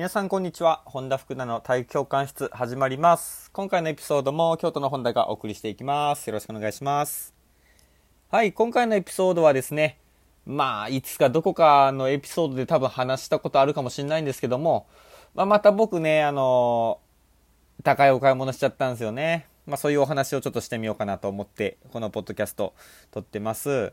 皆さんこんにちは。本田福田の体育教官室始まります。今回のエピソードも京都の本田がお送りしていきます。よろしくお願いします。はい今回のエピソードはですねまあいつかどこかのエピソードで多分話したことあるかもしれないんですけども、まあ、また僕ねあの高いお買い物しちゃったんですよね。まあそういうお話をちょっとしてみようかなと思ってこのポッドキャスト撮ってます。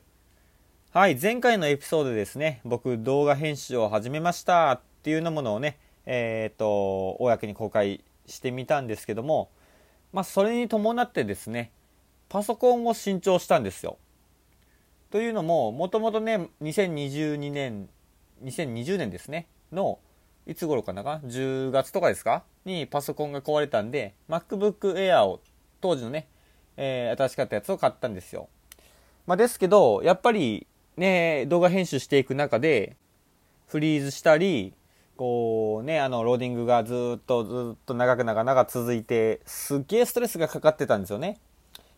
はい、前回のエピソードでですね、僕動画編集を始めましたっていうようなものをね、えっ、ー、と、公に公開してみたんですけども、まあ、それに伴ってですね、パソコンを新調したんですよ。というのも、もともとね、2022年、2020年ですね、の、いつ頃かなか ?10 月とかですかにパソコンが壊れたんで、MacBook Air を、当時のね、えー、新しかったやつを買ったんですよ。まあ、ですけど、やっぱり、ね、動画編集していく中で、フリーズしたり、こうね、あの、ローディングがずっとずっと長く長々続いて、すっげえストレスがかかってたんですよね。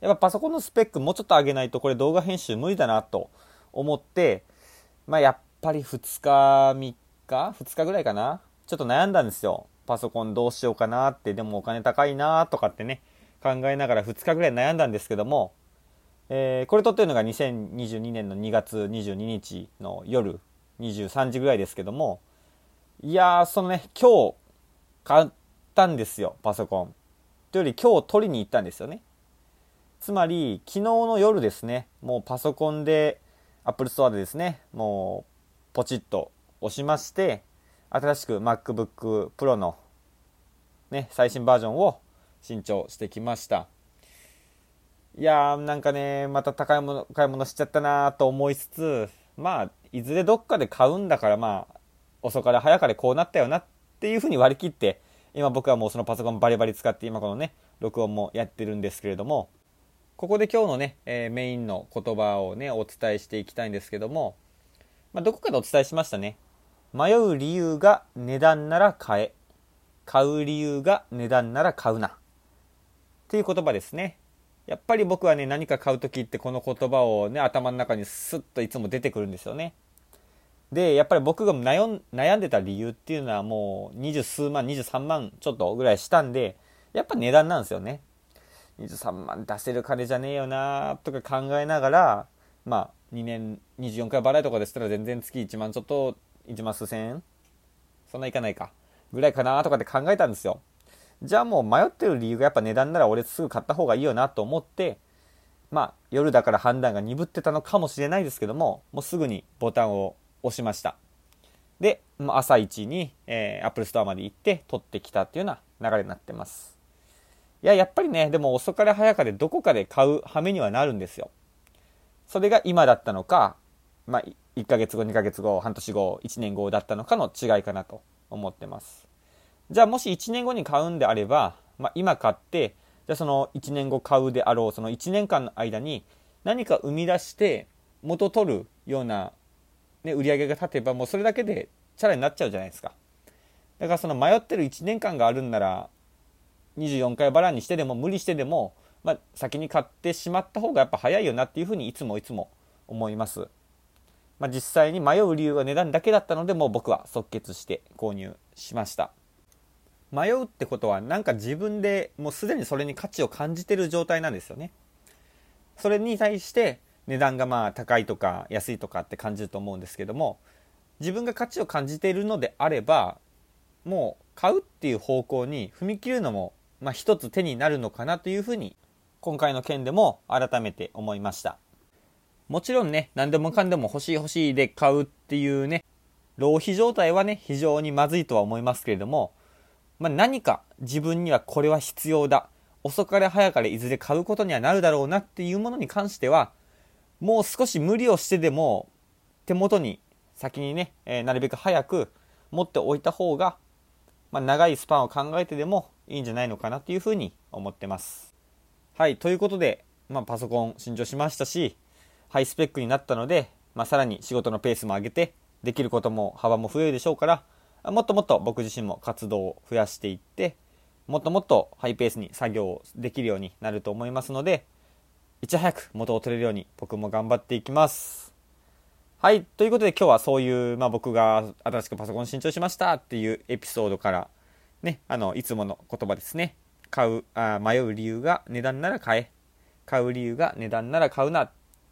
やっぱパソコンのスペックもうちょっと上げないとこれ動画編集無理だなと思って、まあやっぱり2日、3日 ?2 日ぐらいかな？ちょっと悩んだんですよ。パソコンどうしようかなって、でもお金高いなとかってね、考えながら2日ぐらい悩んだんですけども、えー、これ撮ってるのが2022年の2月22日の夜23時ぐらいですけども、いやー、そのね、今日買ったんですよ、パソコン。というより今日取りに行ったんですよね。つまり、昨日の夜ですね、もうパソコンで、Apple Store でですね、もう、ポチッと押しまして、新しく MacBook Pro の、ね、最新バージョンを新調してきました。いやー、なんかね、また高いもの、買い物しちゃったなーと思いつつ、まあ、いずれどっかで買うんだから、まあ、遅かれ早かれこうなったよなっていうふうに割り切って今僕はもうそのパソコンバリバリ使って今このね録音もやってるんですけれどもここで今日のね、えー、メインの言葉をねお伝えしていきたいんですけども、まあ、どこかでお伝えしましたね。迷う理由が値段なら買え。買う理由が値段なら買うな。っていう言葉ですね。やっぱり僕はね何か買う時ってこの言葉をね頭の中にスッといつも出てくるんですよね。で、やっぱり僕が悩んでた理由っていうのはもう二十数万、23万ちょっとぐらいしたんで、やっぱ値段なんですよね。23万出せる金じゃねえよなとか考えながら、まあ2年24回払いとかでしたら全然月1万ちょっと1万数千円そんないかないか。ぐらいかなとかって考えたんですよ。じゃあもう迷ってる理由がやっぱ値段なら俺すぐ買った方がいいよなと思って、まあ夜だから判断が鈍ってたのかもしれないですけども、もうすぐにボタンを押しました。で、朝一に、えー、Apple Store まで行って取ってきたっていうような流れになってます。いや、やっぱりね、でも遅かれ早かれどこかで買う羽目にはなるんですよ。それが今だったのか、まあ、1ヶ月後、2ヶ月後、半年後、1年後だったのかの違いかなと思ってます。じゃあもし1年後に買うんであれば、まあ、今買って、じゃあその1年後買うであろう、その1年間の間に何か生み出して元取るようなね、売り上げが立てばもうそれだけでチャラになっちゃうじゃないですか。だからその迷ってる1年間があるんなら24回バラにしてでも無理してでも、まあ、先に買ってしまった方がやっぱ早いよなっていうふうにいつもいつも思います、まあ、実際に迷う理由は値段だけだったのでもう僕は即決して購入しました。迷うってことはなんか自分でもうすでにそれに価値を感じてる状態なんですよね。それに対して値段がまあ高いとか安いとかって感じると思うんですけども自分が価値を感じているのであればもう買うっていう方向に踏み切るのもまあ一つ手になるのかなというふうに今回の件でも改めて思いました。もちろんね何でもかんでも欲しい欲しいで買うっていうね浪費状態はね非常にまずいとは思いますけれども、まあ、何か自分にはこれは必要だ。遅かれ早かれいずれ買うことにはなるだろうなっていうものに関してはもう少し無理をしてでも手元に先にね、えー、なるべく早く持っておいた方が、まあ、長いスパンを考えてでもいいんじゃないのかなというふうに思ってます。はい、ということで、まあ、パソコン新調しましたし、ハイスペックになったので、まあ、さらに仕事のペースも上げて、できることも幅も増えるでしょうから、もっともっと僕自身も活動を増やしていって、もっともっとハイペースに作業できるようになると思いますので、いち早く元を取れるように僕も頑張っていきます。はい。ということで今日はそういう、まあ僕が新しくパソコン新調しましたっていうエピソードから、ね、あの、いつもの言葉ですね。買う、あ迷う理由が値段なら買え。買う理由が値段なら買うなっ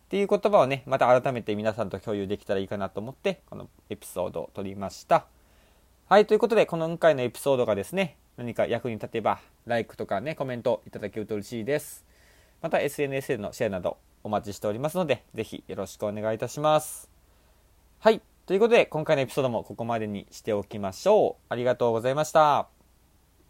ていう言葉をね、また改めて皆さんと共有できたらいいかなと思って、このエピソードを撮りました。はい、ということで、この今回のエピソードがですね、何か役に立てば、LIKE とかね、コメントいただけると嬉しいです。また SNS でのシェアなどお待ちしておりますので、ぜひよろしくお願いいたします。はい、ということで、今回のエピソードもここまでにしておきましょう。ありがとうございました。